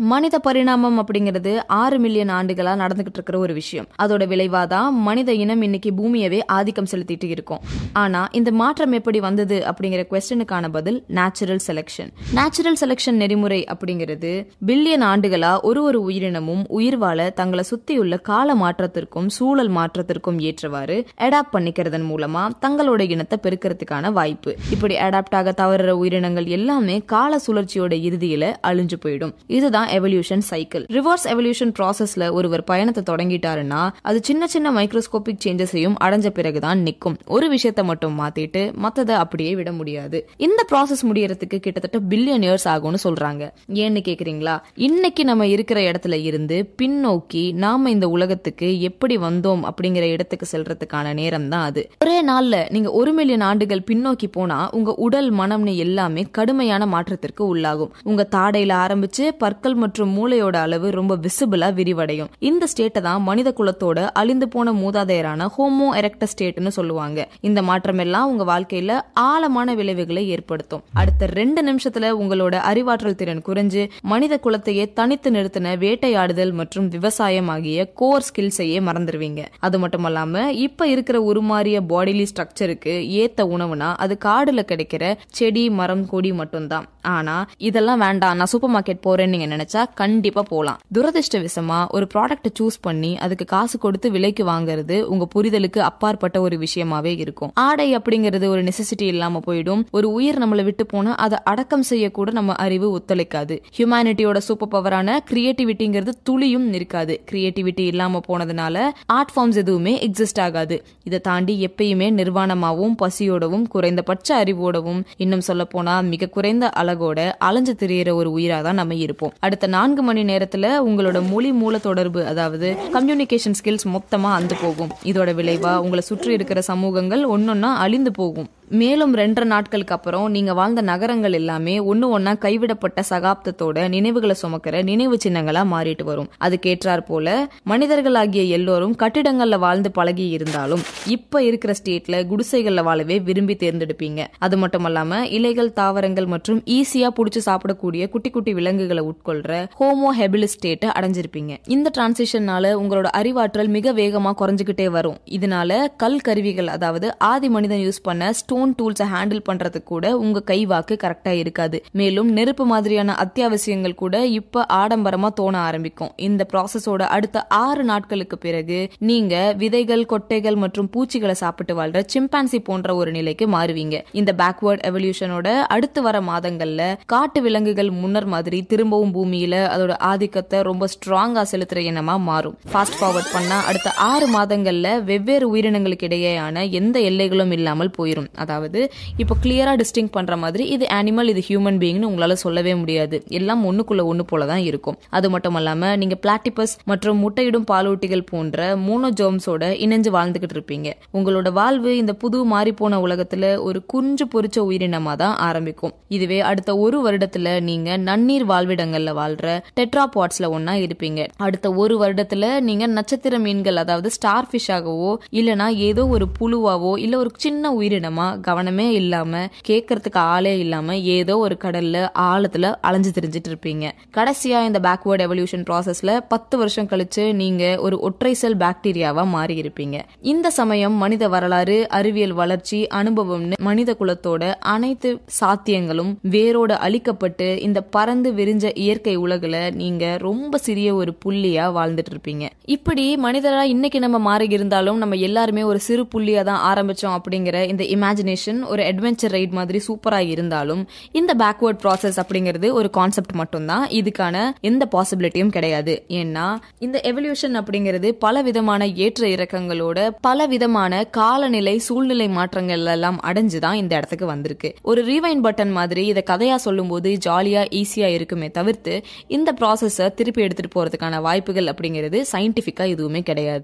மனித பரிணாமம் அப்படிங்கிறது ஆறு மில்லியன் ஆண்டுகளா நடந்துகிட்டு இருக்கிற ஒரு விஷயம். அதோட விளைவாதான் மனித இனம் இன்னைக்கு பூமியவே ஆதிக்கம் செலுத்திட்டு இருக்கும். ஆனா இந்த மாற்றம் எப்படி வந்தது அப்படிங்கிற கொஸ்டனுக்கான பதில் நேச்சுரல் செலெக்ஷன் நேச்சுரல் செலெக்ஷன் நெறிமுறை அப்படிங்கிறது பில்லியன் ஆண்டுகளா ஒரு ஒரு உயிரினமும் உயிர் வாழ தங்களை சுத்தியுள்ள கால மாற்றத்திற்கும் சூழல் மாற்றத்திற்கும் ஏற்றவாறு அடாப்ட் பண்ணிக்கிறதன் மூலமா தங்களோட இனத்தை பெருக்கிறதுக்கான வாய்ப்பு. இப்படி அடாப்ட் ஆக தவறுற உயிரினங்கள் எல்லாமே கால சுழற்சியோட இறுதியில அழிஞ்சு போயிடும். இதுதான் எவல்யூஷன் சைக்கிள் ரிவர்ஸ் எவல்யூஷன் ப்ராசஸ்ல ஒருவர் பயணத்தை தொடங்கிட்டாருன்னா அது சின்ன சின்ன மைக்ரோஸ்கோபிக் சேஞ்சஸையும் அடைஞ்ச பிறகுதான் நிற்கும். ஒரு விஷயத்த மட்டும் மாத்திட்டு மத்ததை அப்படியே விட முடியாது. இந்த ப்ராசஸ் முடியறதுக்கு கிட்டத்தட்ட பில்லியன் இயர்ஸ் ஆகும்னு சொல்றாங்க. ஏன்னு கேக்குறீங்களா? இன்னைக்கு நம்ம இருக்கிற இடத்துல இருந்து பின்னோக்கி நாம இந்த உலகத்துக்கு எப்படி வந்தோம் அப்படிங்கிற இடத்துக்கு செல்றதுக்கான நேரம் தான் அது. ஒரே நாள்ல நீங்க ஒரு மில்லியன் ஆண்டுகள் பின்னோக்கி போனா உங்க உடல் மனம்னு எல்லாமே கடுமையான மாற்றத்திற்கு உள்ளாகும். உங்க தாடையில ஆரம்பிச்சு பற்கள் மற்றும் மூளையோட அளவு ரொம்ப விசிபிளா விரிவடையும். இந்த ஸ்டேட்டை தான் மனித குலத்தோட அழிந்து போன மூதாதையரான ஹோமோ எரக்ட ஸ்டேட்னு சொல்லுவாங்க. இந்த மாற்றம் எல்லாம் உங்க வாழ்க்கையில ஆழமான விளைவுகளை ஏற்படுத்தும். அடுத்த ரெண்டு நிமிஷத்துல உங்களோட அறிவாற்றல் திறன் குறைஞ்சு மனித குலத்தையே தனித்து நிறுத்தின வேட்டையாடுதல் மற்றும் விவசாயம் ஆகிய கோர் ஸ்கில்ஸையே மறந்துடுவீங்க அது மட்டும் இல்லாம இப்ப இருக்கிற உருமாறிய பாடிலி ஸ்ட்ரக்சருக்கு ஏத்த உணவுனா அது காடுல கிடைக்கிற செடி மரம் கொடி மட்டும்தான். ஆனா இதெல்லாம் வேண்டாம் நான் சூப்பர் மார்க்கெட் போறேன்னு நீங்க நினைச்சா கண்டிப்பா போலாம். துரதிருஷ்டவசமா ஒரு ப்ராடக்ட் சூஸ் பண்ணி அதுக்கு காசு கொடுத்து விலைக்கு வாங்குறது உங்க புரிதலுக்கு அப்பாற்பட்ட ஒரு விஷயமாவே இருக்கும். ஆடை அப்படிங்கிறது ஒரு நெசசிட்டி இல்லாம போயிடும். ஒரு உயிர் நம்மளை விட்டு போனா அதை அடக்கம் செய்ய கூட நம்ம அறிவு ஒத்துழைக்காது. ஹியூமனிட்டியோட சூப்பர் பவரான கிரியேட்டிவிட்டிங்கிறது துளியும் இருக்காது கிரியேட்டிவிட்டி இல்லாம போனதுனால ஆர்ட் ஃபார்ம்ஸ் எதுவுமே எக்ஸிஸ்ட் ஆகாது. இதை தாண்டி எப்பயுமே நிர்வாணமாகவும் பசியோடவும் குறைந்தபட்ச அறிவோடவும் இன்னும் சொல்ல போனா மிக குறைந்த அழகோட அலைஞ்சு திரியிற ஒரு உயிரா தான் நம்ம இருப்போம். அடுத்த நான்கு மணி நேரத்துல உங்களோட மொழி மூல தொடர்பு அதாவது கம்யூனிகேஷன் ஸ்கில்ஸ் மொத்தமா அந்து போகும். இதோட விளைவா உங்களை சுற்றி இருக்கிற சமூகங்கள் ஒன்னொன்னா அழிந்து போகும். மேலும் ரெண்டரை நாட்களுக்கு அப்புறம் நீங்க வாழ்ந்த நகரங்கள் எல்லாமே ஒன்னு ஒன்னா கைவிடப்பட்ட சகாப்தத்தோட நினைவுகளை சுமக்கிற நினைவு சின்னங்களா மாறிட்டு வரும். அதுக்கேற்றாற் போல மனிதர்களாகிய எல்லோரும் கட்டிடங்கள்ல வாழ்ந்து பழகி இருந்தாலும் இப்ப இருக்கிற ஸ்டேட்ல குடிசைகள்ல வாழவே விரும்பி தேர்ந்தெடுப்பீங்க. அது மட்டும் இல்லாம இலைகள் தாவரங்கள் மற்றும் ஈஸியா புடிச்சு சாப்பிடக்கூடிய குட்டி குட்டி விலங்குகளை உட்கொள்ற ஹோமோ ஹெபிலிஸ் ஸ்டேட்டை அடைஞ்சிருப்பீங்க. இந்த டிரான்சிஷன்னால உங்களோட அறிவாற்றல் மிக வேகமா குறைஞ்சுகிட்டே வரும். இதனால கல் கருவிகள் அதாவது ஆதி மனிதன் யூஸ் பண்ண ஸ்டோன் டூல்ஸை ஹேண்டில் பண்றதுக்கு கூட உங்க கை வாக்கு கரெக்டா இருக்காது. மேலும் நெருப்பு மாதிரியான அத்தியாவசியங்கள் கூட இப்ப ஆடம்பரமா தோண ஆரம்பிக்கும். இந்த ப்ராசஸோட அடுத்த ஆறு நாட்களுக்கு பிறகு நீங்க விதைகள் கொட்டைகள் மற்றும் பூச்சிகளை சாப்பிட்டு வாழ்ற சிம்பான்சி போன்ற ஒரு நிலைக்கு மாறுவீங்க. இந்த பேக்வேர்ட் எவல்யூஷனோட அடுத்து வர மாதங்கள்ல காட்டு விலங்குகள் முன்னர் மாதிரி திரும்பவும் பூமியில அதோட ஆதிக்கத்தை ரொம்ப ஸ்ட்ராங்கா செலுத்துற இனமா மாறும். ஃபாஸ்ட் ஃபார்வர்ட் பண்ணா அடுத்த ஆறு மாதங்கள்ல வெவ்வேறு உயிரினங்களுக்கு இடையேயான எந்த எல்லைகளும் இல்லாமல் போயிரும். அதாவது இப்போ கிளியராக டிஸ்டிங் பண்ணுற மாதிரி இது அனிமல் இது ஹியூமன் பீயிங்னு உங்களால் சொல்லவே முடியாது. எல்லாம் ஒன்றுக்குள்ளே ஒன்று போல தான் இருக்கும். அது மட்டும் இல்லாமல் நீங்கள் பிளாட்டிபஸ் மற்றும் முட்டையிடும் பாலூட்டிகள் போன்ற மோனோஜோம்ஸோட இணைஞ்சு வாழ்ந்துக்கிட்டு இருப்பீங்க. உங்களோட வாழ்வு இந்த புது மாறி போன உலகத்தில் ஒரு குஞ்சு பொறிச்ச உயிரினமாக தான் ஆரம்பிக்கும். இதுவே அடுத்த ஒரு வருடத்தில் நீங்கள் நன்னீர் வாழ்விடங்களில் வாழ்கிற டெட்ராபாட்ஸில் ஒன்றா இருப்பீங்க. அடுத்த ஒரு வருடத்தில் நீங்கள் நட்சத்திர மீன்கள் அதாவது ஸ்டார் ஃபிஷ்ஷாகவோ இல்லைனா ஏதோ ஒரு புழுவாவோ இல்லை ஒரு சின்ன உயிரினமாக கவனமே இல்லாம கேட்கறதுக்கு ஆளே இல்லாம ஏதோ ஒரு கடல்ல ஆழத்துல அலைஞ்சு தெரிஞ்சிட்டு இருப்பீங்க. கடைசியா இந்த பேக்வேர்ட் எவல்யூஷன் ப்ராசஸ்ல பத்து வருஷம் கழிச்சு நீங்க ஒரு ஒற்றை செல் பாக்டீரியாவா மாறி இருப்பீங்க. இந்த சமயம் மனித வரலாறு அறிவியல் வளர்ச்சி அனுபவம்னு மனித குலத்தோட அனைத்து சாத்தியங்களும் வேரோட அழிக்கப்பட்டு இந்த பறந்து விரிஞ்ச இயற்கை உலகில் நீங்க ரொம்ப சிறிய ஒரு புள்ளியா வாழ்ந்துட்டு இருப்பீங்க. இப்படி மனிதரா இன்னைக்கு நம்ம மாறி இருந்தாலும் நம்ம எல்லாருமே ஒரு சிறு புள்ளியா தான் ஆரம்பிச்சோம் அப்படிங்கிற இந்த இமேஜினேஷன் ஒரு அட்வென்ச்சர் ரைட் மாதிரி சூப்பராக இருந்தாலும் இந்த பேக்வேர்ட் ப்ராசஸ் அப்படிங்கிறது ஒரு கான்செப்ட் மட்டும்தான். இதுக்கான எந்த பாசிபிலிட்டியும் கிடையாது. ஏன்னா இந்த எவல்யூஷன் அப்படிங்கிறது பல விதமான ஏற்ற இறக்கங்களோட பல விதமான காலநிலை சூழ்நிலை மாற்றங்கள் எல்லாம் அடைஞ்சுதான் இந்த இடத்துக்கு வந்திருக்கு. ஒரு ரீவைன் பட்டன் மாதிரி இதை கதையா சொல்லும்போது ஜாலியா ஈஸியா இருக்குமே தவிர்த்து இந்த ப்ராசஸை திருப்பி எடுத்துட்டு போறதுக்கான வாய்ப்புகள் அப்படிங்கிறது சயின்டிபிக்கா எதுவுமே கிடையாது.